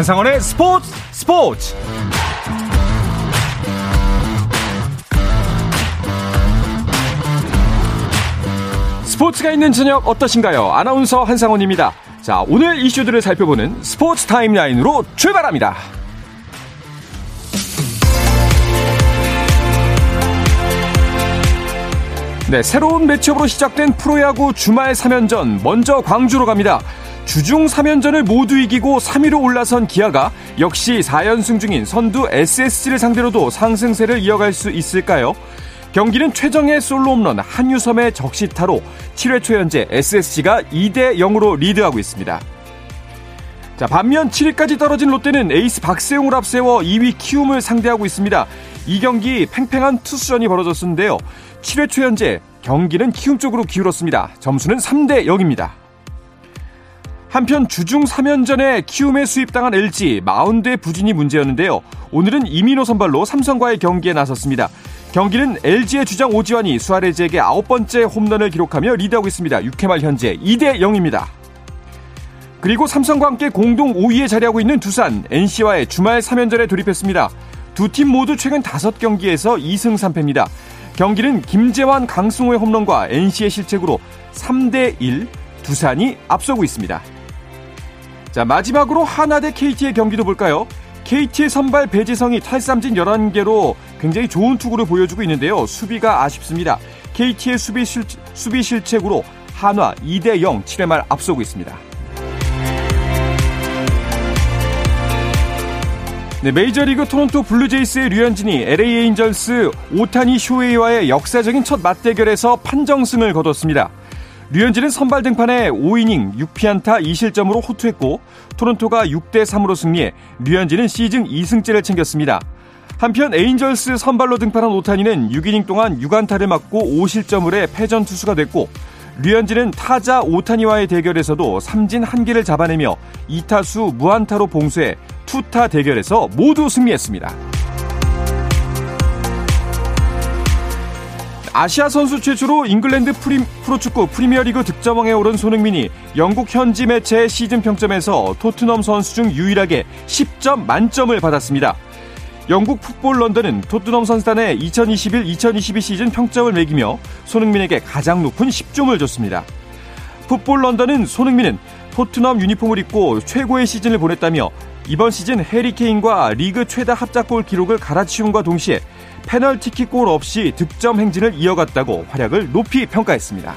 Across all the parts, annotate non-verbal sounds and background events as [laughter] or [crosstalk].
한상원의 스포츠 스포츠 스포츠가 있는 저녁 어떠신가요? 아나운서 한상원입니다. 자, 오늘 이슈들을 살펴보는 스포츠 타임라인으로 출발합니다. 네, 새로운 매치업으로 시작된 프로야구 주말 3연전 먼저 광주로 갑니다. 주중 3연전을 모두 이기고 3위로 올라선 기아가 역시 4연승 중인 선두 SSG를 상대로도 상승세를 이어갈 수 있을까요? 경기는 최정의 솔로 홈런 한유섬의 적시타로 7회 초 현재 SSG가 2대 0으로 리드하고 있습니다. 자, 반면 7위까지 떨어진 롯데는 에이스 박세용을 앞세워 2위 키움을 상대하고 있습니다. 이 경기 팽팽한 투수전이 벌어졌는데요. 7회 초 현재 경기는 키움 쪽으로 기울었습니다. 점수는 3대 0입니다. 한편 주중 3연전에 키움에 수입당한 LG 마운드의 부진이 문제였는데요. 오늘은 이민호 선발로 삼성과의 경기에 나섰습니다. 경기는 LG의 주장 오지환이 수아레즈에게 아홉 번째 홈런을 기록하며 리드하고 있습니다. 6회 말 현재 2대 0입니다. 그리고 삼성과 함께 공동 5위에 자리하고 있는 두산, NC와의 주말 3연전에 돌입했습니다. 두 팀 모두 최근 5경기에서 2승 3패입니다. 경기는 김재환, 강승호의 홈런과 NC의 실책으로 3대 1 두산이 앞서고 있습니다. 자, 마지막으로 한화 대 KT의 경기도 볼까요? KT의 선발 배제성이 탈삼진 11개로 굉장히 좋은 투구를 보여주고 있는데요. 수비가 아쉽습니다. KT의 수비, 실, 수비 실책으로 한화 2대 0 7회 말 앞서고 있습니다. 네, 메이저리그 토론토 블루제이스의 류현진이 LA 에인절스 오타니 쇼헤이와의 역사적인 첫 맞대결에서 판정승을 거뒀습니다. 류현진은 선발 등판에 5이닝 6피안타 2실점으로 호투했고 토론토가 6대 3으로 승리해 류현진은 시즌 2승째를 챙겼습니다. 한편 에인절스 선발로 등판한 오타니는 6이닝 동안 6안타를 맞고 5실점을 해 패전 투수가 됐고 류현진은 타자 오타니와의 대결에서도 삼진 한개를 잡아내며 2타수 무안타로 봉쇄해 투타 대결에서 모두 승리했습니다. 아시아 선수 최초로 잉글랜드 프리, 프로축구 프리미어리그 득점왕에 오른 손흥민이 영국 현지 매체의 시즌 평점에서 토트넘 선수 중 유일하게 10점 만점을 받았습니다. 영국 풋볼 런던은 토트넘 선수단의 2021-2022 시즌 평점을 매기며 손흥민에게 가장 높은 10점을 줬습니다. 풋볼 런던은 손흥민은 토트넘 유니폼을 입고 최고의 시즌을 보냈다며 이번 시즌 해리 케인과 리그 최다 합작골 기록을 갈아치움과 동시에 페널티킥골 없이 득점 행진을 이어갔다고 활약을 높이 평가했습니다.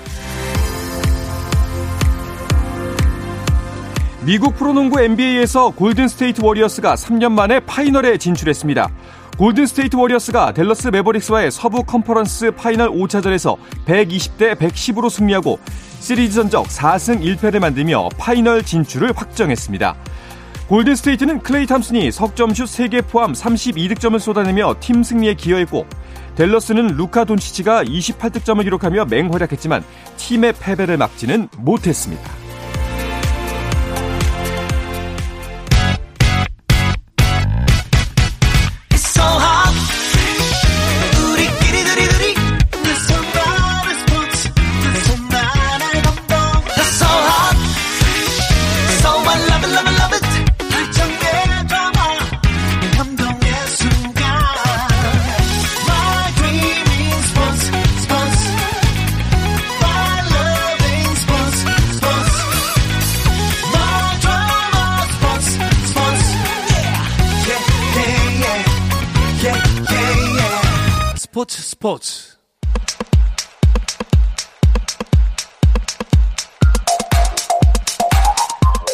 미국 프로농구 NBA에서 골든스테이트 워리어스가 3년 만에 파이널에 진출했습니다. 골든스테이트 워리어스가 델러스 메버릭스와의 서부 컨퍼런스 파이널 5차전에서 120대 110으로 승리하고 시리즈 전적 4승 1패를 만들며 파이널 진출을 확정했습니다. 골든스테이트는 클레이 탐슨이 석점슛 3개 포함 32득점을 쏟아내며 팀 승리에 기여했고 델러스는 루카 돈치치가 28득점을 기록하며 맹활약했지만 팀의 패배를 막지는 못했습니다. 스포츠 스포츠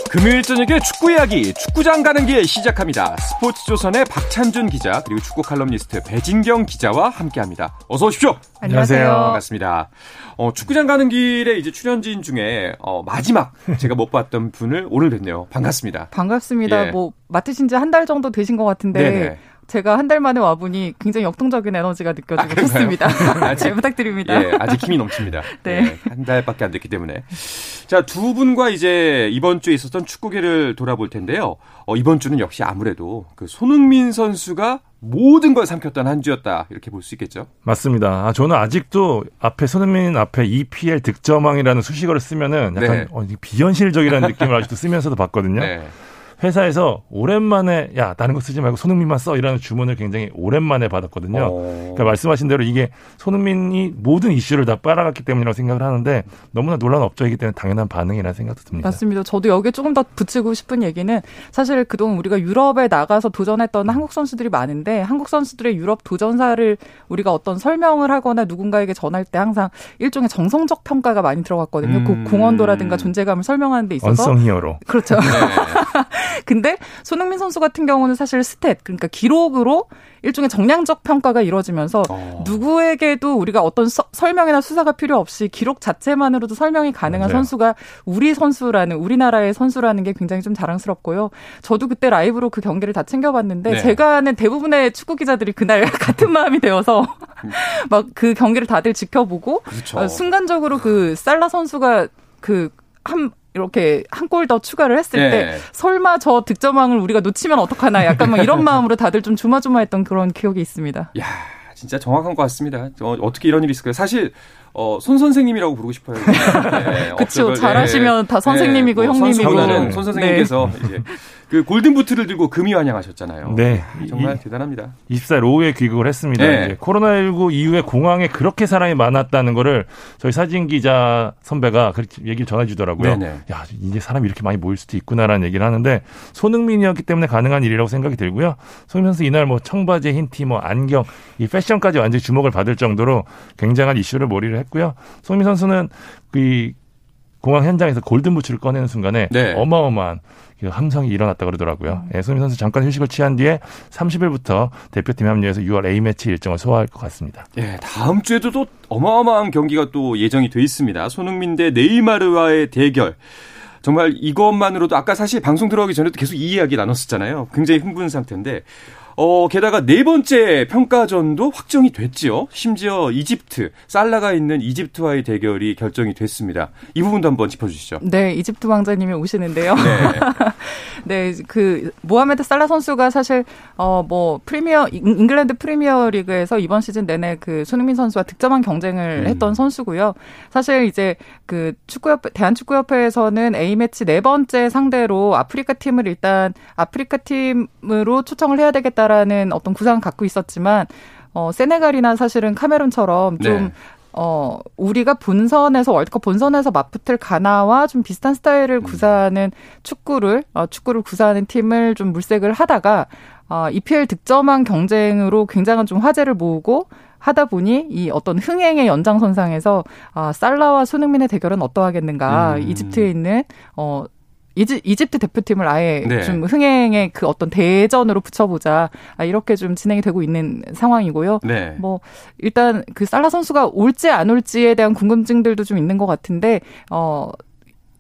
금요일 저녁에 축구 이야기 축구장 가는 길 시작합니다. 스포츠 조선의 박찬준 기자 그리고 축구 칼럼니스트 배진경 기자와 함께합니다. 어서 오십시오. 안녕하세요. 반갑습니다. 어, 축구장 가는 길에 이제 출연진 중에 어, 마지막 제가 못 봤던 분을 오늘 뵙네요. 반갑습니다. 반갑습니다. 예. 뭐 맡으신 지 한 달 정도 되신 것 같은데 네네. 제가 한 달 만에 와보니 굉장히 역동적인 에너지가 느껴지고 아, 좋습니다. [laughs] 잘 부탁드립니다. 예, 아직 힘이 넘칩니다. [laughs] 네. 네. 한 달밖에 안 됐기 때문에. 자, 두 분과 이제 이번 주에 있었던 축구계를 돌아볼 텐데요. 어, 이번 주는 역시 아무래도 그 손흥민 선수가 모든 걸 삼켰던 한 주였다. 이렇게 볼 수 있겠죠. 맞습니다. 아, 저는 아직도 앞에 손흥민 앞에 EPL 득점왕이라는 수식어를 쓰면은 약간 네. 어, 비현실적이라는 느낌을 아직도 쓰면서도 봤거든요. 네. 회사에서 오랜만에 야 다른 거 쓰지 말고 손흥민만 써 이라는 주문을 굉장히 오랜만에 받았거든요. 어. 그러니까 말씀하신 대로 이게 손흥민이 모든 이슈를 다 빨아갔기 때문이라고 생각을 하는데 너무나 논란 업적이기 때문에 당연한 반응이라는 생각도 듭니다. 맞습니다. 저도 여기에 조금 더 붙이고 싶은 얘기는 사실 그동안 우리가 유럽에 나가서 도전했던 한국 선수들이 많은데 한국 선수들의 유럽 도전사를 우리가 어떤 설명을 하거나 누군가에게 전할 때 항상 일종의 정성적 평가가 많이 들어갔거든요. 그 음. 그 공헌도라든가 존재감을 설명하는 데 있어서 언성 히어로. 그렇죠. 네. [laughs] 근데 손흥민 선수 같은 경우는 사실 스탯 그러니까 기록으로 일종의 정량적 평가가 이루어지면서 어. 누구에게도 우리가 어떤 서, 설명이나 수사가 필요 없이 기록 자체만으로도 설명이 가능한 맞아요. 선수가 우리 선수라는 우리나라의 선수라는 게 굉장히 좀 자랑스럽고요. 저도 그때 라이브로 그 경기를 다 챙겨봤는데 네. 제가 아는 대부분의 축구 기자들이 그날 [laughs] 같은 마음이 되어서 막 그 경기를 다들 지켜보고 그렇죠. 순간적으로 그 살라 선수가 그 한 이렇게 한 골 더 추가를 했을 네. 때 설마 저 득점왕을 우리가 놓치면 어떡하나 약간 막 이런 [laughs] 마음으로 다들 좀 조마조마했던 그런 기억이 있습니다. 야, 진짜 정확한 것 같습니다. 어, 어떻게 이런 일이 있을까요? 사실 어, 손 선생님이라고 부르고 싶어요. [laughs] 네, 그렇죠. 잘하시면 다 선생님이고 네, 뭐 형님이고. 손, 손 선생님께서 네. 이제 그 골든 부트를 들고 금이 환영하셨잖아요. 네. 정말 이, 대단합니다. 24일 오후에 귀국을 했습니다. 네. 코로나19 이후에 공항에 그렇게 사람이 많았다는 거를 저희 사진 기자 선배가 그렇게 얘기를 전해 주더라고요. 네네. 야, 이제 사람이 이렇게 많이 모일 수도 있구나라는 얘기를 하는데 손흥민이었기 때문에 가능한 일이라고 생각이 들고요. 손흥민 선수 이날 뭐 청바지, 흰 티, 뭐 안경, 이 패션까지 완전히 주목을 받을 정도로 굉장한 이슈를 몰이를 했고요. 손흥민 선수는 그 공항 현장에서 골든 부츠를 꺼내는 순간에 네. 어마어마한 그 함성이 일어났다 그러더라고요. 음. 예, 손흥민 선수 잠깐 휴식을 취한 뒤에 30일부터 대표팀 합류해서 6월 A매치 일정을 소화할 것 같습니다. 예, 다음 주에도 또 어마어마한 경기가 또 예정이 돼 있습니다. 손흥민 대 네이마르와의 대결. 정말 이것만으로도 아까 사실 방송 들어가기 전에도 계속 이 이야기 나눴었잖아요. 굉장히 흥분 상태인데 어, 게다가 네 번째 평가전도 확정이 됐지요. 심지어 이집트, 살라가 있는 이집트와의 대결이 결정이 됐습니다. 이 부분도 한번 짚어주시죠. 네, 이집트 왕자님이 오시는데요. 네. [laughs] 네, 그 모하메드 살라 선수가 사실 어 뭐 프리미어 잉글랜드 프리미어 리그에서 이번 시즌 내내 그 손흥민 선수와 득점왕 경쟁을 음. 했던 선수고요. 사실 이제 그 축구협 대한축구협회에서는 A 매치 네 번째 상대로 아프리카 팀을 일단 아프리카 팀으로 초청을 해야 되겠다. 있다라는 어떤 구상을 갖고 있었지만 어 세네갈이나 사실은 카메룬처럼 좀 네. 어, 우리가 본선에서 월드컵 본선에서 맞붙을 가나와 좀 비슷한 스타일을 음. 구사하는 축구를 어, 축구를 구사하는 팀을 좀 물색을 하다가 어, EPL 득점왕 경쟁으로 굉장한 좀 화제를 모으고 하다 보니 이 어떤 흥행의 연장선상에서 아, 살라와 손흥민의 대결은 어떠하겠는가 음. 이집트에 있는 어 이지, 이집트 대표팀을 아예 네. 좀 흥행의 그 어떤 대전으로 붙여보자 아, 이렇게 좀 진행이 되고 있는 상황이고요. 네. 뭐 일단 그 살라 선수가 올지 안 올지에 대한 궁금증들도 좀 있는 것 같은데 어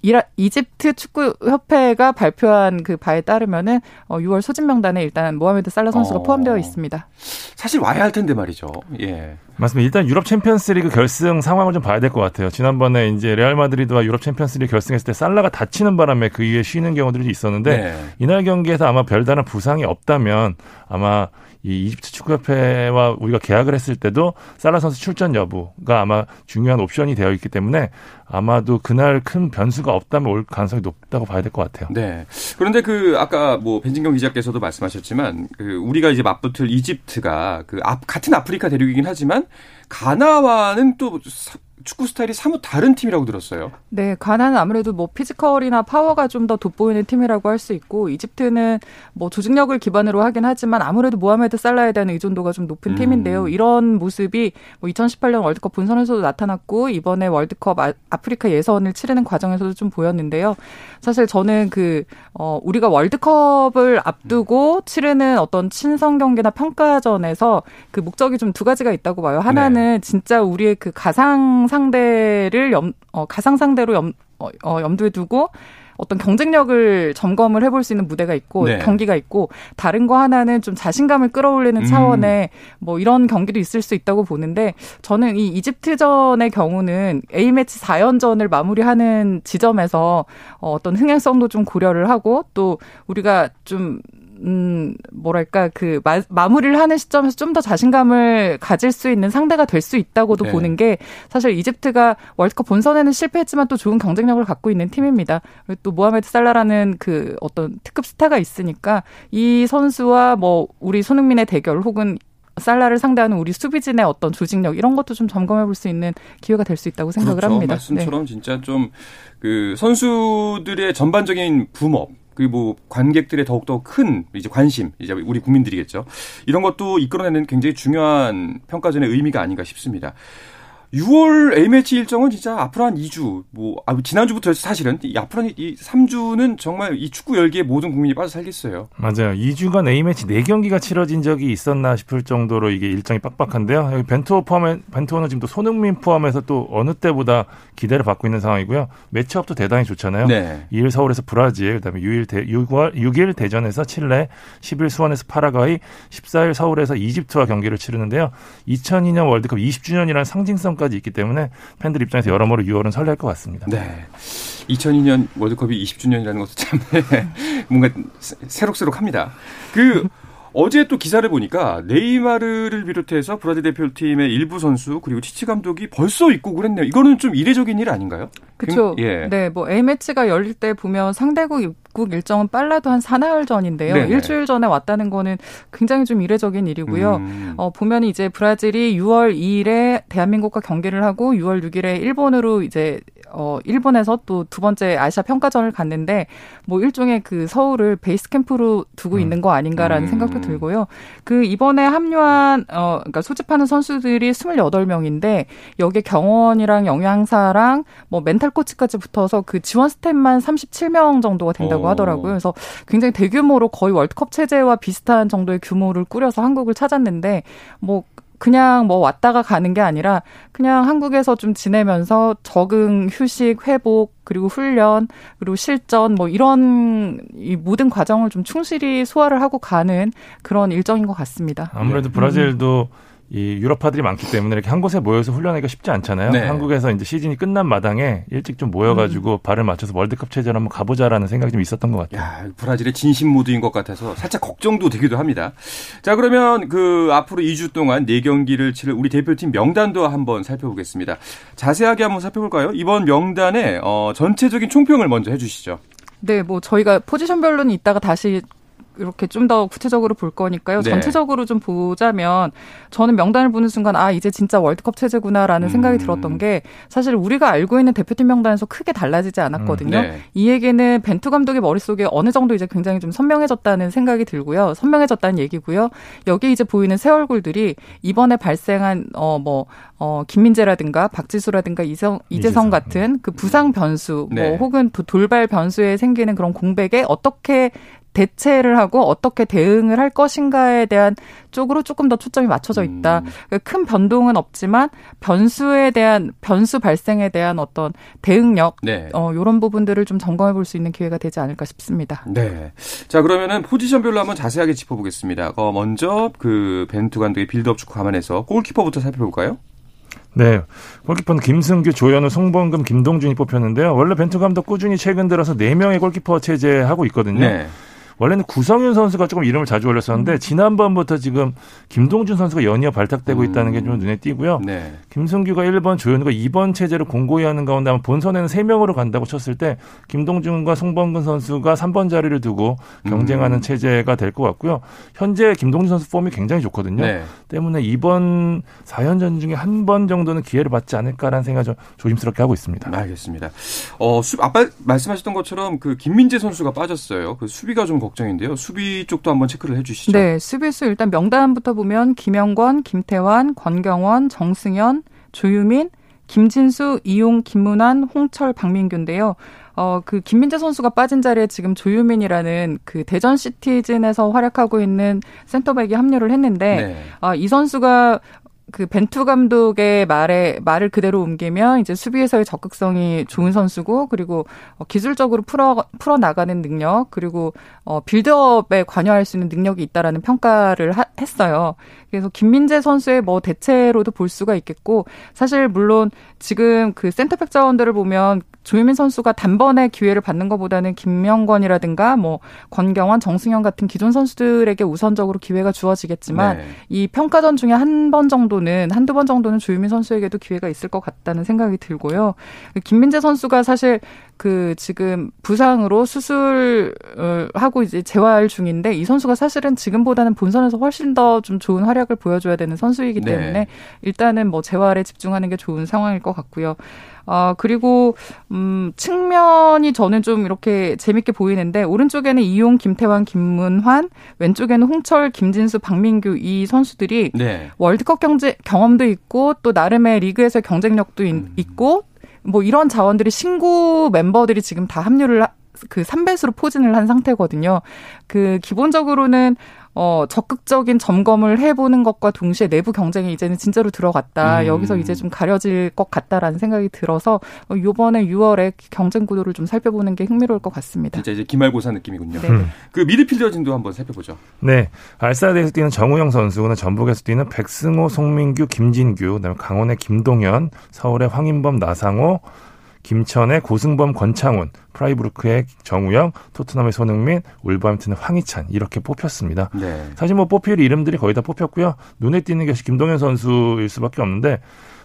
이라, 이집트 축구 협회가 발표한 그 바에 따르면은 어 6월 소집 명단에 일단 모하메드 살라 선수가 어. 포함되어 있습니다. 사실 와야 할 텐데 말이죠. 예. 맞습니다. 일단 유럽 챔피언스리그 결승 상황을 좀 봐야 될 것 같아요. 지난번에 이제 레알 마드리드와 유럽 챔피언스리그 결승했을 때 살라가 다치는 바람에 그 이후에 쉬는 경우들이 있었는데 네. 이날 경기에서 아마 별다른 부상이 없다면 아마 이 이집트 축구협회와 우리가 계약을 했을 때도 살라 선수 출전 여부가 아마 중요한 옵션이 되어 있기 때문에 아마도 그날 큰 변수가 없다면 올 가능성이 높다고 봐야 될 것 같아요. 네. 그런데 그 아까 뭐 배진경 기자께서도 말씀하셨지만 그 우리가 이제 맞붙을 이집트가 그 앞, 같은 아프리카 대륙이긴 하지만 가나와는 또 축구 스타일이 사뭇 다른 팀이라고 들었어요. 네, 가나는 아무래도 뭐 피지컬이나 파워가 좀 더 돋보이는 팀이라고 할 수 있고 이집트는 뭐 조직력을 기반으로 하긴 하지만 아무래도 모하메드 살라에 대한 의존도가 좀 높은 음. 팀인데요. 이런 모습이 뭐 2018년 월드컵 본선에서도 나타났고 이번에 월드컵 아, 프리카 예선을 치르는 과정에서도 좀 보였는데요. 사실 저는 그 어, 우리가 월드컵을 앞두고 치르는 어떤 친선 경기나 평가전에서 그 목적이 좀 두 가지가 있다고 봐요. 하나는 네. 진짜 우리의 그 가상 상대를 염, 어, 가상 상대로 염, 어, 어, 염두에 두고 어떤 경쟁력을 점검을 해볼 수 있는 무대가 있고 네. 경기가 있고 다른 거 하나는 좀 자신감을 끌어올리는 음. 차원의 음. 뭐 이런 경기도 있을 수 있다고 보는데 저는 이 이집트전의 경우는 A 매치 4연전을 마무리하는 지점에서 어, 어떤 흥행성도 좀 고려를 하고 또 우리가 좀 음, 뭐랄까, 그, 마, 마무리를 하는 시점에서 좀 더 자신감을 가질 수 있는 상대가 될 수 있다고도 네. 보는 게 사실 이집트가 월드컵 본선에는 실패했지만 또 좋은 경쟁력을 갖고 있는 팀입니다. 그리고 또 모하메드 살라라는 그 어떤 특급 스타가 있으니까 이 선수와 뭐 우리 손흥민의 대결 혹은 살라를 상대하는 우리 수비진의 어떤 조직력 이런 것도 좀 점검해 볼 수 있는 기회가 될 수 있다고 생각을 그렇죠. 합니다. 말씀처럼 네. 진짜 좀 그 선수들의 전반적인 붐업 그리고 뭐 관객들의 더욱더 큰 이제 관심, 이제 우리 국민들이겠죠. 이런 것도 이끌어내는 굉장히 중요한 평가전의 의미가 아닌가 싶습니다. 6월 A매치 일정은 진짜 앞으로 한 2주, 뭐, 아, 지난주부터 사실은, 이 앞으로 한 이 3주는 정말 이 축구 열기에 모든 국민이 빠져 살겠어요. 맞아요. 2주간 A매치 4경기가 치러진 적이 있었나 싶을 정도로 이게 일정이 빡빡한데요. 여기 벤투호 포함해, 벤투호는 지금 또 손흥민 포함해서 또 어느 때보다 기대를 받고 있는 상황이고요. 매치업도 대단히 좋잖아요. 네. 2일 서울에서 브라질, 그 다음에 6일, 대, 6월, 6일 대전에서 칠레, 10일 수원에서 파라과이, 14일 서울에서 이집트와 경기를 치르는데요. 2002년 월드컵 20주년이라는 상징성 까지 있기 때문에 팬들 입장에서 여러모로 6월은 설렐 것 같습니다. 네. 2002년 월드컵이 20주년이라는 것도 참 [laughs] 뭔가 새록새록합니다. 그 어제 또 기사를 보니까 네이마르를 비롯해서 브라질 대표팀의 일부 선수 그리고 치치 감독이 벌써 입국을 했네요. 이거는 좀 이례적인 일 아닌가요? 그렇죠. 예. 네, 뭐 A 매치가 열릴 때 보면 상대국 입국 일정은 빨라도 한 사나흘 전인데요. 네네. 일주일 전에 왔다는 거는 굉장히 좀 이례적인 일이고요. 음. 어, 보면 이제 브라질이 6월 2일에 대한민국과 경기를 하고 6월 6일에 일본으로 이제 어, 일본에서 또 두 번째 아시아 평가전을 갔는데 뭐 일종의 그 서울을 베이스 캠프로 두고 음. 있는 거 아닌가라는 음. 생각도 들고요. 그 이번에 합류한 어 그러니까 소집하는 선수들이 28명인데 여기에 경원이랑 영양사랑 뭐 멘탈 코치까지 붙어서 그 지원 스텝만 37명 정도가 된다고 오. 하더라고요. 그래서 굉장히 대규모로 거의 월드컵 체제와 비슷한 정도의 규모를 꾸려서 한국을 찾았는데 뭐 그냥 뭐 왔다가 가는 게 아니라 그냥 한국에서 좀 지내면서 적응, 휴식, 회복, 그리고 훈련, 그리고 실전 뭐 이런 이 모든 과정을 좀 충실히 소화를 하고 가는 그런 일정인 것 같습니다. 아무래도 브라질도 음. 이 유럽파들이 많기 때문에 이렇게 한 곳에 모여서 훈련하기가 쉽지 않잖아요. 네. 한국에서 이제 시즌이 끝난 마당에 일찍 좀 모여가지고 음. 발을 맞춰서 월드컵 체제를 한번 가보자라는 생각이 좀 있었던 것 같아요. 야, 브라질의 진심 모드인 것 같아서 살짝 걱정도 되기도 합니다. 자, 그러면 그 앞으로 2주 동안 4경기를 치를 우리 대표팀 명단도 한번 살펴보겠습니다. 자세하게 한번 살펴볼까요? 이번 명단의 어, 전체적인 총평을 먼저 해주시죠. 네, 뭐 저희가 포지션별로는 이따가 다시 이렇게 좀 더 구체적으로 볼 거니까요. 네. 전체적으로 좀 보자면 저는 명단을 보는 순간 아 이제 진짜 월드컵 체제구나라는 음. 생각이 들었던 게 사실 우리가 알고 있는 대표팀 명단에서 크게 달라지지 않았거든요. 음. 네. 이 얘기는 벤투 감독의 머릿속에 어느 정도 이제 굉장히 좀 선명해졌다는 생각이 들고요. 선명해졌다는 얘기고요. 여기 이제 보이는 새 얼굴들이 이번에 발생한 어뭐 어, 김민재라든가 박지수라든가 이성, 이재성, 이재성. 같은 그 부상 변수, 뭐 네. 뭐 혹은 돌발 변수에 생기는 그런 공백에 어떻게 대체를 하고 어떻게 대응을 할 것인가에 대한 쪽으로 조금 더 초점이 맞춰져 있다. 음. 그러니까 큰 변동은 없지만 변수에 대한 변수 발생에 대한 어떤 대응력 네. 어 요런 부분들을 좀 점검해 볼 수 있는 기회가 되지 않을까 싶습니다. 네. 자, 그러면은 포지션별로 한번 자세하게 짚어 보겠습니다. 어 먼저 그 벤투 감독의 빌드업 축구 감안해서 골키퍼부터 살펴볼까요? 네. 골키퍼는 김승규, 조현우, 송범금, 김동준이 뽑혔는데요. 원래 벤투 감독 꾸준히 최근 들어서 4명의 골키퍼 체제하고 있거든요. 네. 원래는 구성윤 선수가 조금 이름을 자주 올렸었는데 음. 지난번부터 지금 김동준 선수가 연이어 발탁되고 있다는 게 좀 눈에 띄고요. 네. 김승규가 1번, 조현우가 2번 체제를 공고히 하는 가운데 본선에는 3명으로 간다고 쳤을 때 김동준과 송범근 선수가 3번 자리를 두고 경쟁하는 음. 체제가 될 것 같고요. 현재 김동준 선수 폼이 굉장히 좋거든요. 네. 때문에 이번 4연전 중에 한 번 정도는 기회를 받지 않을까라는 생각을 좀 조심스럽게 하고 있습니다. 알겠습니다. 어, 수, 아까 말씀하셨던 것처럼 그 김민재 선수가 빠졌어요. 그 수비가 좀 걱정인데요. 수비 쪽도 한번 체크를 해 주시죠. 네, 수비수 일단 명단부터 보면 김영권, 김태환, 권경원, 정승현, 조유민, 김진수, 이용, 김문환, 홍철, 박민규인데요. 어, 그 김민재 선수가 빠진 자리에 지금 조유민이라는 그 대전 시티즌에서 활약하고 있는 센터백이 합류를 했는데 네. 아, 이 선수가 그 벤투 감독의 말에 말을 그대로 옮기면 이제 수비에서의 적극성이 좋은 선수고 그리고 어, 기술적으로 풀어 풀어 나가는 능력 그리고 어 빌드업에 관여할 수 있는 능력이 있다라는 평가를 하, 했어요. 그래서 김민재 선수의 뭐 대체로도 볼 수가 있겠고 사실 물론 지금 그 센터백 자원들을 보면 조유민 선수가 단번에 기회를 받는 것보다는 김명권이라든가 뭐 권경원, 정승현 같은 기존 선수들에게 우선적으로 기회가 주어지겠지만 네. 이 평가전 중에 한 번 정도 는 한두 번 정도는 조유민 선수에게도 기회가 있을 것 같다는 생각이 들고요. 김민재 선수가 사실 그 지금 부상으로 수술을 하고 이제 재활 중인데 이 선수가 사실은 지금보다는 본선에서 훨씬 더 좀 좋은 활약을 보여줘야 되는 선수이기 네. 때문에 네. 일단은 뭐 재활에 집중하는 게 좋은 상황일 것 같고요. 아, 그리고, 음, 측면이 저는 좀 이렇게 재밌게 보이는데, 오른쪽에는 이용, 김태환, 김문환, 왼쪽에는 홍철, 김진수, 박민규 이 선수들이 네. 월드컵 경제, 경험도 있고, 또 나름의 리그에서 경쟁력도 음. 있고, 뭐 이런 자원들이 신구 멤버들이 지금 다 합류를 그 3배수로 포진을 한 상태거든요. 그 기본적으로는 어, 적극적인 점검을 해보는 것과 동시에 내부 경쟁이 이제는 진짜로 들어갔다. 음. 여기서 이제 좀 가려질 것 같다라는 생각이 들어서 어, 요번에 6월에 경쟁 구도를 좀 살펴보는 게 흥미로울 것 같습니다. 진짜 이제 기말고사 느낌이군요. 네. 음. 그 미드필더진도 한번 살펴보죠. 네. 알사드에서 뛰는 정우영 선수, 는 전북에서 뛰는 백승호, 송민규, 김진규, 그다음에 강원의 김동현, 서울의 황인범, 나상호, 김천의 고승범, 권창훈, 프라이부르크의 정우영, 토트넘의 손흥민, 울버햄튼의 황희찬 이렇게 뽑혔습니다. 네. 사실 뭐 뽑힐 이름들이 거의 다 뽑혔고요. 눈에 띄는 것이 김동현 선수일 수밖에 없는데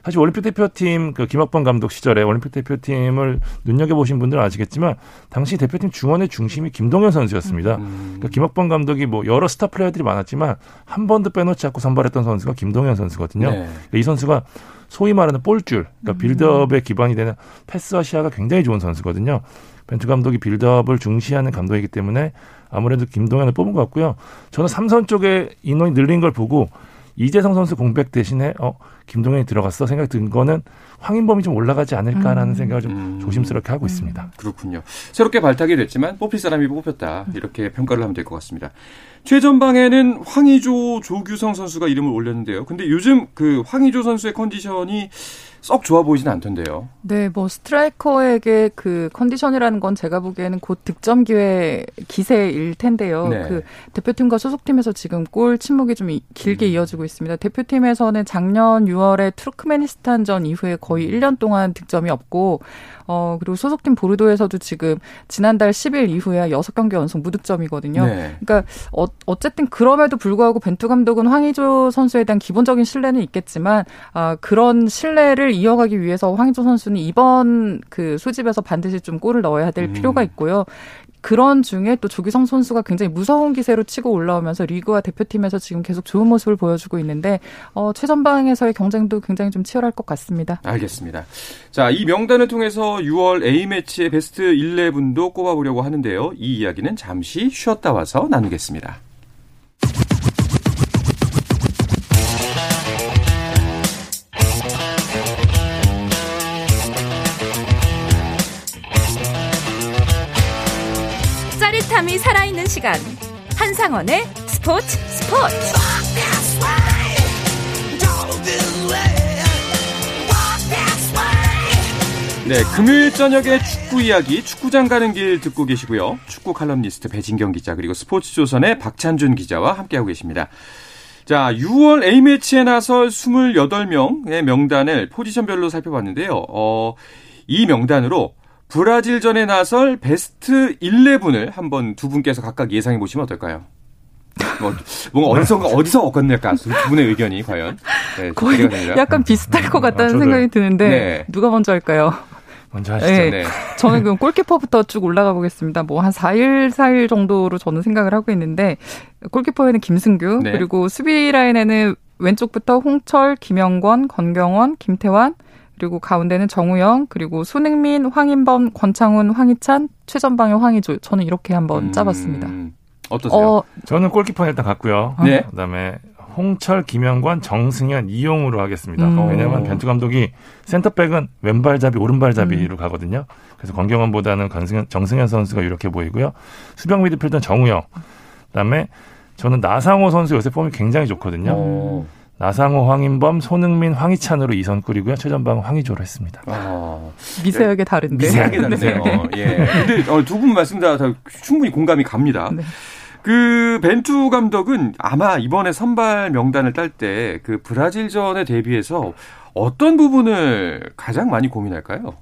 사실 올림픽 대표팀 그 김학범 감독 시절에 올림픽 대표팀을 눈여겨 보신 분들은 아시겠지만 당시 대표팀 중원의 중심이 김동현 선수였습니다. 음. 그러니까 김학범 감독이 뭐 여러 스타 플레이어들이 많았지만 한 번도 빼놓지 않고 선발했던 선수가 김동현 선수거든요. 네. 그러니까 이 선수가 소위 말하는 볼줄, 그러니까 음. 빌드업에 기반이 되는 패스와 시야가 굉장히 좋은 선수거든요. 벤투 감독이 빌드업을 중시하는 감독이기 때문에 아무래도 김동현을 뽑은 것 같고요. 저는 삼선 쪽에 인원이 늘린 걸 보고 이재성 선수 공백 대신에 어 김동현이 들어갔어 생각이 든 거는 황인범이 좀 올라가지 않을까라는 음. 생각을 좀 음. 조심스럽게 하고 있습니다. 음. 그렇군요. 새롭게 발탁이 됐지만 뽑힐 사람이 뽑혔다 이렇게 평가를 하면 될 것 같습니다. 최전방에는 황의조, 조규성 선수가 이름을 올렸는데요. 근데 요즘 그 황의조 선수의 컨디션이 썩 좋아 보이진 않던데요. 네, 뭐 스트라이커에게 그 컨디션이라는 건 제가 보기에는 곧 득점 기회 기세일 텐데요. 네. 그 대표팀과 소속팀에서 지금 골 침묵이 좀 길게 음. 이어지고 있습니다. 대표팀에서는 작년 6월에 투르크메니스탄전 이후에 거의 1년 동안 득점이 없고 어, 그리고 소속팀 보르도에서도 지금 지난달 10일 이후에 6경기 연속 무득점이거든요. 네. 그러니까 어, 어쨌든 그럼에도 불구하고 벤투 감독은 황의조 선수에 대한 기본적인 신뢰는 있겠지만 아, 그런 신뢰를 이어가기 위해서 황의조 선수는 이번 그 수집에서 반드시 좀 골을 넣어야 될 음. 필요가 있고요. 그런 중에 또 조기성 선수가 굉장히 무서운 기세로 치고 올라오면서 리그와 대표팀에서 지금 계속 좋은 모습을 보여주고 있는데 어, 최전방에서의 경쟁도 굉장히 좀 치열할 것 같습니다. 알겠습니다. 자, 이 명단을 통해서 6월 A매치의 베스트 11도 꼽아보려고 하는데요. 이 이야기는 잠시 쉬었다 와서 나누겠습니다. 살아있는 시간 한상원의 스포츠 스포츠 네, 금요일 저녁에 축구 이야기 축구장 가는 길 듣고 계시고요. 축구 칼럼니스트 배진경 기자 그리고 스포츠조선의 박찬준 기자와 함께하고 계십니다. 자, 6월 A매치에 나설 28명의 명단을 포지션별로 살펴봤는데요. 어, 이 명단으로 브라질전에 나설 베스트 11을 한번 두 분께서 각각 예상해 보시면 어떨까요? 뭐, 뭔가 어디서 [laughs] 어디서 얻었을까 두 분의 의견이 과연 네, 거의 약간 비슷할 것 같다는 아, 생각이 드는데 네. 누가 먼저 할까요? 먼저 하시죠. 네. 네. 저는 그럼 골키퍼부터 쭉 올라가 보겠습니다. 뭐 한 4일, 4일 정도로 저는 생각을 하고 있는데 골키퍼에는 김승규 네. 그리고 수비 라인에는 왼쪽부터 홍철, 김영권, 권경원, 김태환 그리고 가운데는 정우영, 그리고 손흥민, 황인범, 권창훈, 황희찬, 최전방의 황희조. 저는 이렇게 한번 음, 짜봤습니다. 어떠세요? 어, 저는 골키퍼 일단 갔고요. 네. 그다음에 홍철, 김영관, 정승현, 이용으로 하겠습니다. 음. 왜냐하면 변투 감독이 센터백은 왼발잡이, 오른발잡이로 음. 가거든요. 그래서 권경원보다는 정승현, 정승현 선수가 이렇게 보이고요. 수병 미드필더는 정우영. 그다음에 저는 나상호 선수 요새 폼이 굉장히 좋거든요. 오. 나상호, 황인범, 손흥민, 황희찬으로 2선 꾸리고요. 최전방 황희조로 했습니다. 아, 미세하게 다른데. 미세하게 다르네요. 네. 예. 근데 어, 두분 말씀 다, 다 충분히 공감이 갑니다. 네. 그 벤투 감독은 아마 이번에 선발 명단을 딸 때 그 브라질전에 대비해서 어떤 부분을 가장 많이 고민할까요?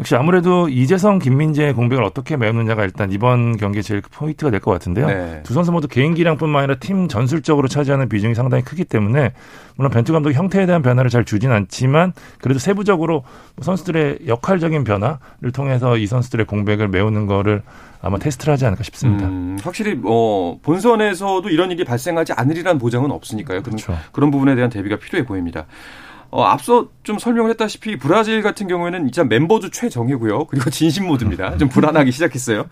역시 아무래도 이재성, 김민재의 공백을 어떻게 메우느냐가 일단 이번 경기에 제일 포인트가 될 것 같은데요. 네. 두 선수 모두 개인 기량뿐만 아니라 팀 전술적으로 차지하는 비중이 상당히 크기 때문에 물론 벤투 감독이 형태에 대한 변화를 잘 주진 않지만 그래도 세부적으로 선수들의 역할적인 변화를 통해서 이 선수들의 공백을 메우는 거를 아마 테스트를 하지 않을까 싶습니다. 음, 확실히 어, 본선에서도 이런 일이 발생하지 않으리란 보장은 없으니까요. 그렇죠. 그런 부분에 대한 대비가 필요해 보입니다. 어, 앞서 좀 설명을 했다시피 브라질 같은 경우에는 진짜 멤버도 최정예고요. 그리고 진심 모드입니다. 좀 불안하기 시작했어요.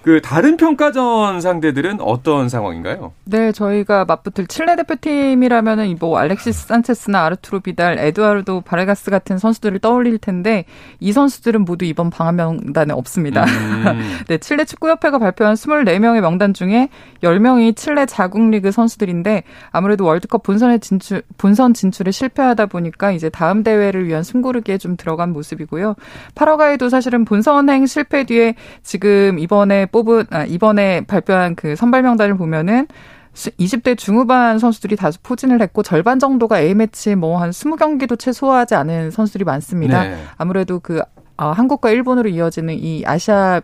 그 다른 평가전 상대들은 어떤 상황인가요? 네, 저희가 맞붙을 칠레 대표팀이라면은 뭐 알렉시스 산체스나 아르투로 비달, 에드와르도 바레가스 같은 선수들을 떠올릴 텐데 이 선수들은 모두 이번 방한 명단에 없습니다. 음. [laughs] 네, 칠레 축구협회가 발표한 24명의 명단 중에 10명이 칠레 자국 리그 선수들인데 아무래도 월드컵 본선에 진출 본선 진출에 실패하다 보니까 이제 다음 대회를 위한 숨고르기에 좀 들어간 모습이고요. 파라과이도 사실은 본선행 실패 뒤에 지금 이번에 뽑은 아, 이번에 발표한 그 선발 명단을 보면은 20대 중후반 선수들이 다소 포진을 했고 절반 정도가 A매치 뭐 한 20경기도 채 소화하지 않은 선수들이 많습니다. 네. 아무래도 그 어, 한국과 일본으로 이어지는 이 아시아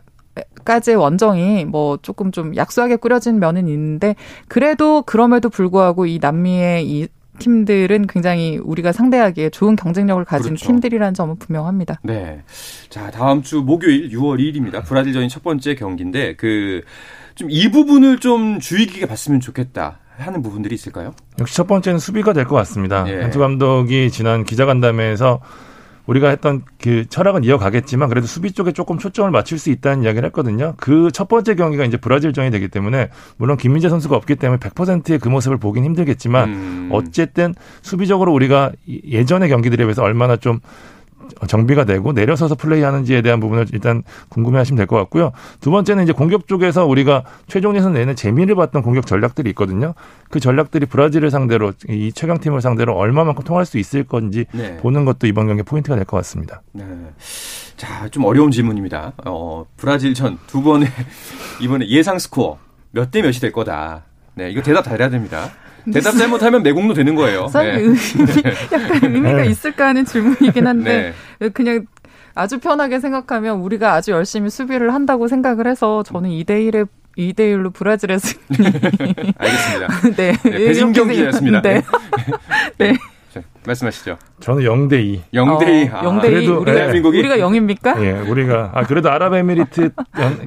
까지의 원정이 뭐 조금 좀 약소하게 꾸려진 면은 있는데 그래도 그럼에도 불구하고 이 남미의 이 팀들은 굉장히 우리가 상대하기에 좋은 경쟁력을 가진 그렇죠. 팀들이라는 점은 분명합니다. 네. 자, 다음 주 목요일 6월 2일입니다. 브라질전이 첫 번째 경기인데 그 좀 이 부분을 좀 주의 깊게 봤으면 좋겠다. 하는 부분들이 있을까요? 역시 첫 번째는 수비가 될 것 같습니다. 예. 벤투 감독이 지난 기자간담회에서 우리가 했던 그 철학은 이어가겠지만 그래도 수비 쪽에 조금 초점을 맞출 수 있다는 이야기를 했거든요. 그 첫 번째 경기가 이제 브라질전이 되기 때문에 물론 김민재 선수가 없기 때문에 100%의 그 모습을 보긴 힘들겠지만 음. 어쨌든 수비적으로 우리가 예전의 경기들에 비해서 얼마나 좀 정비가 되고 내려서서 플레이하는지에 대한 부분을 일단 궁금해하시면 될 것 같고요. 두 번째는 이제 공격 쪽에서 우리가 최종 예선 내내 재미를 봤던 공격 전략들이 있거든요. 그 전략들이 브라질을 상대로 이 최강 팀을 상대로 얼마만큼 통할 수 있을 건지 네. 보는 것도 이번 경기 포인트가 될 것 같습니다. 네. 자, 좀 어려운 질문입니다. 어, 브라질 전 두 번의 [laughs] 이번에 예상 스코어 몇 대 몇이 될 거다. 네, 이거 대답 잘해야 됩니다. 대답 잘못하면 내공로 되는 거예요. 네. 의미, [laughs] 약간 의미가 네. 있을까 하는 질문이긴 한데 네. 그냥 아주 편하게 생각하면 우리가 아주 열심히 수비를 한다고 생각을 해서 저는 2대 1에 2대 1로 브라질의 승리. 알겠습니다. [laughs] 네. 네 배진 경기였습니다. 네. 네. [laughs] 네. 말씀하시죠. 저는 0대 2. 0대 2. 어, 아, 0대 2. 그래도 우리가, 대한민국이 우리가 0입니까? 예, 우리가 아 그래도 아랍에미리트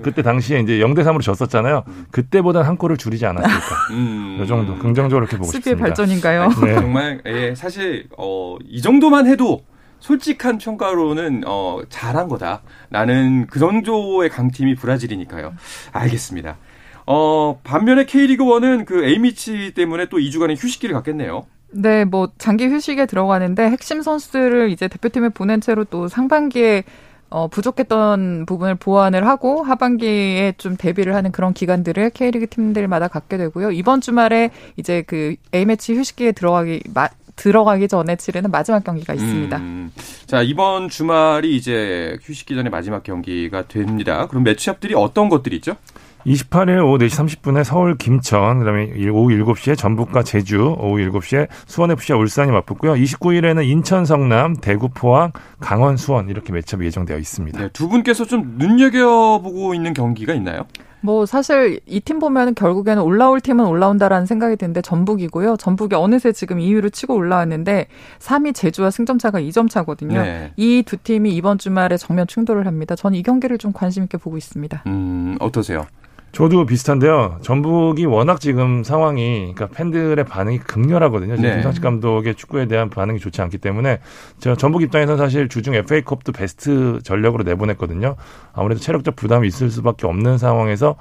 그때 당시에 이제 0대 3으로 졌었잖아요. 그때보단 한 골을 줄이지 않았을까. [laughs] 음. 이 정도 긍정적으로 이렇게 보고 싶습니다. 발전인가요? 네. [laughs] 정말 예, 사실 어, 이 정도만 해도 솔직한 평가로는 어, 잘한 거다. 나는 그 정도의 강팀이 브라질이니까요. 알겠습니다. 어, 반면에 K리그 1은 그 A미치 때문에 또 2주간의 휴식기를 갖겠네요. 네, 뭐 장기 휴식에 들어가는데 핵심 선수들을 이제 대표팀에 보낸 채로 또 상반기에 어, 부족했던 부분을 보완을 하고 하반기에 좀 대비를 하는 그런 기간들을 K리그 팀들마다 갖게 되고요. 이번 주말에 이제 그 A매치 휴식기에 들어가기 마, 들어가기 전에 치르는 마지막 경기가 있습니다. 음, 자, 이번 주말이 이제 휴식기 전에 마지막 경기가 됩니다. 그럼 매치업들이 어떤 것들이 있죠? 28일 오후 4시 30분에 서울 김천, 그다음에 오후 7시에 전북과 제주, 오후 7시에 수원 FC와 울산이 맞붙고요. 29일에는 인천 성남, 대구 포항, 강원 수원 이렇게 매첩이 예정되어 있습니다. 네, 두 분께서 좀 눈여겨 보고 있는 경기가 있나요? 뭐 사실 이 팀 보면 결국에는 올라올 팀은 올라온다라는 생각이 드는데 전북이고요. 전북이 어느새 지금 2위로 치고 올라왔는데 3위 제주와 승점차가 2점 차거든요. 네. 이두 팀이 이번 주말에 정면 충돌을 합니다. 저는 이 경기를 좀 관심 있게 보고 있습니다. 음, 어떠세요? 저도 비슷한데요. 전북이 워낙 지금 상황이 그러니까 팬들의 반응이 극렬하거든요. 지금 네. 김상식 감독의 축구에 대한 반응이 좋지 않기 때문에 저 전북 입장에서는 사실 주중 FA컵도 베스트 전력으로 내보냈거든요. 아무래도 체력적 부담이 있을 수밖에 없는 상황에서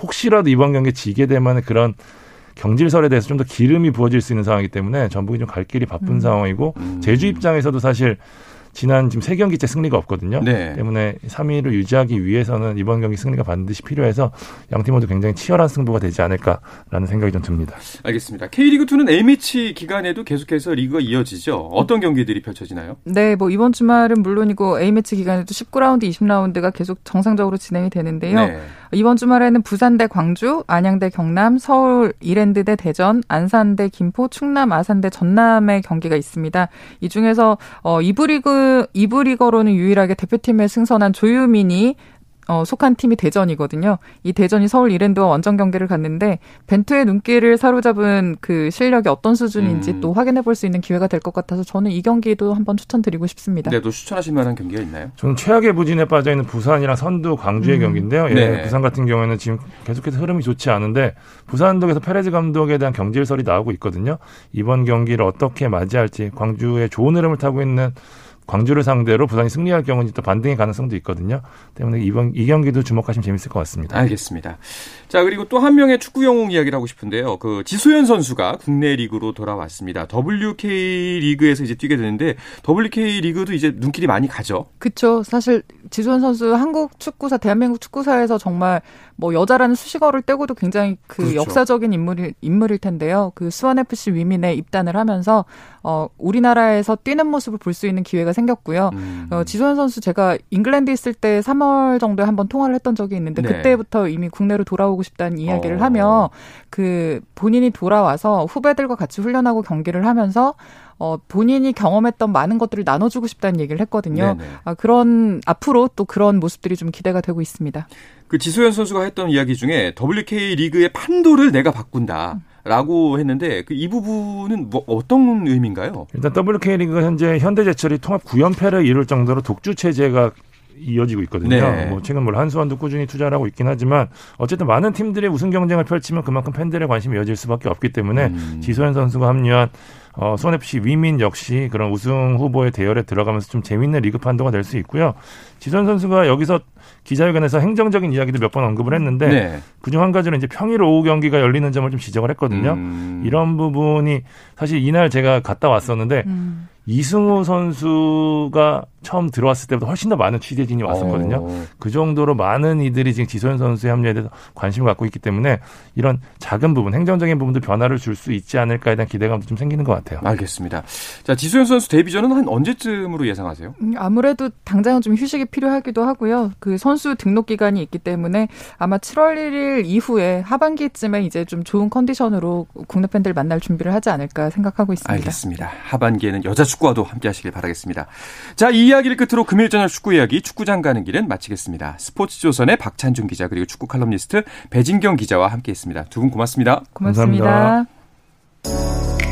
혹시라도 이번 경기에 지게 되면 그런 경질설에 대해서 좀 더 기름이 부어질 수 있는 상황이기 때문에 전북이 좀 갈 길이 바쁜 음. 상황이고 음. 제주 입장에서도 사실 지난 지금 세 경기째 승리가 없거든요. 네. 때문에 3위를 유지하기 위해서는 이번 경기 승리가 반드시 필요해서 양팀 모두 굉장히 치열한 승부가 되지 않을까라는 생각이 좀 듭니다. 알겠습니다. K리그 2는 A매치 기간에도 계속해서 리그가 이어지죠. 어떤 경기들이 펼쳐지나요? 네, 뭐 이번 주말은 물론이고 A매치 기간에도 19라운드, 20라운드가 계속 정상적으로 진행이 되는데요. 네. 이번 주말에는 부산 대 광주, 안양 대 경남, 서울 이랜드 대 대전, 안산 대 김포, 충남 아산 대 전남의 경기가 있습니다. 이 중에서 어 2부 리그 2부 리거로는 유일하게 대표팀에 승선한 조유민이 어, 속한 팀이 대전이거든요. 이 대전이 서울 이랜드와 원정 경기를 갔는데 벤투의 눈길을 사로잡은 그 실력이 어떤 수준인지 음. 또 확인해 볼 수 있는 기회가 될 것 같아서 저는 이 경기도 한번 추천드리고 싶습니다. 네, 또 추천하실 만한 경기가 있나요? 저는 최악의 부진에 빠져 있는 부산이랑 선두, 광주의 음. 경기인데요. 예, 네. 부산 같은 경우에는 지금 계속해서 흐름이 좋지 않은데 부산독에서 페레즈 감독에 대한 경질설이 나오고 있거든요. 이번 경기를 어떻게 맞이할지 광주의 좋은 흐름을 타고 있는 광주를 상대로 부산이 승리할 경우는 또 반등의 가능성도 있거든요. 때문에 이번 이 경기도 주목하시면 재밌을 것 같습니다. 알겠습니다. 자 그리고 또 한 명의 축구 영웅 이야기를 하고 싶은데요. 그 지소연 선수가 국내 리그로 돌아왔습니다. WK 리그에서 이제 뛰게 되는데 WK 리그도 이제 눈길이 많이 가죠. 그렇죠. 사실 지소연 선수 한국 축구사 대한민국 축구사에서 정말 뭐 여자라는 수식어를 떼고도 굉장히 그 그렇죠. 역사적인 인물일 인물일 텐데요. 그 수원 FC 위민에 입단을 하면서 어 우리나라에서 뛰는 모습을 볼 수 있는 기회가 생겼고요. 음. 어, 지소연 선수 제가 잉글랜드 있을 때 3월 정도에 한번 통화를 했던 적이 있는데 네. 그때부터 이미 국내로 돌아오고 싶다는 이야기를 어. 하며 그 본인이 돌아와서 후배들과 같이 훈련하고 경기를 하면서 어, 본인이 경험했던 많은 것들을 나눠주고 싶다는 얘기를 했거든요. 아, 그런 앞으로 또 그런 모습들이 좀 기대가 되고 있습니다. 그 지소연 선수가 했던 이야기 중에 WK 리그의 판도를 내가 바꾼다. 라고 했는데 그 이 부분은 뭐 어떤 의미인가요? 일단 WK 리그가 현재 현대제철이 통합 9연패를 이룰 정도로 독주 체제가 이어지고 있거든요. 네. 뭐 최근 물 한수원도 꾸준히 투자를 하고 있긴 하지만 어쨌든 많은 팀들의 우승 경쟁을 펼치면 그만큼 팬들의 관심이 이어질 수밖에 없기 때문에 음. 지소연 선수가 합류한 어, 수원 FC 위민 역시 그런 우승 후보의 대열에 들어가면서 좀 재밌는 리그 판도가 될 수 있고요. 지선 선수가 여기서 기자회견에서 행정적인 이야기도 몇 번 언급을 했는데 네. 그중 한 가지는 이제 평일 오후 경기가 열리는 점을 좀 지적을 했거든요. 음. 이런 부분이 사실 이날 제가 갔다 왔었는데 음. 이승우 선수가 처음 들어왔을 때보다 훨씬 더 많은 취재진이 왔었거든요. 오. 어. 그 정도로 많은 이들이 지금 지소연 선수의 합류에 대해서 관심을 갖고 있기 때문에 이런 작은 부분, 행정적인 부분도 변화를 줄 수 있지 않을까에 대한 기대감도 좀 생기는 것 같아요. 알겠습니다. 자, 지소연 선수 데뷔전은 한 언제쯤으로 예상하세요? 음, 아무래도 당장은 좀 휴식이 필요하기도 하고요. 그 선수 등록 기간이 있기 때문에 아마 7월 1일 이후에 하반기쯤에 이제 좀 좋은 컨디션으로 국내 팬들 만날 준비를 하지 않을까 생각하고 있습니다. 알겠습니다. 하반기에는 여자 축구와도 함께 하시길 바라겠습니다. 자, 이 이야기를 끝으로 금요일 저녁 축구 이야기 축구장 가는 길은 마치겠습니다. 스포츠조선의 박찬준 기자 그리고 축구 칼럼니스트 배진경 기자와 함께했습니다. 두 분 고맙습니다. 고맙습니다. 감사합니다.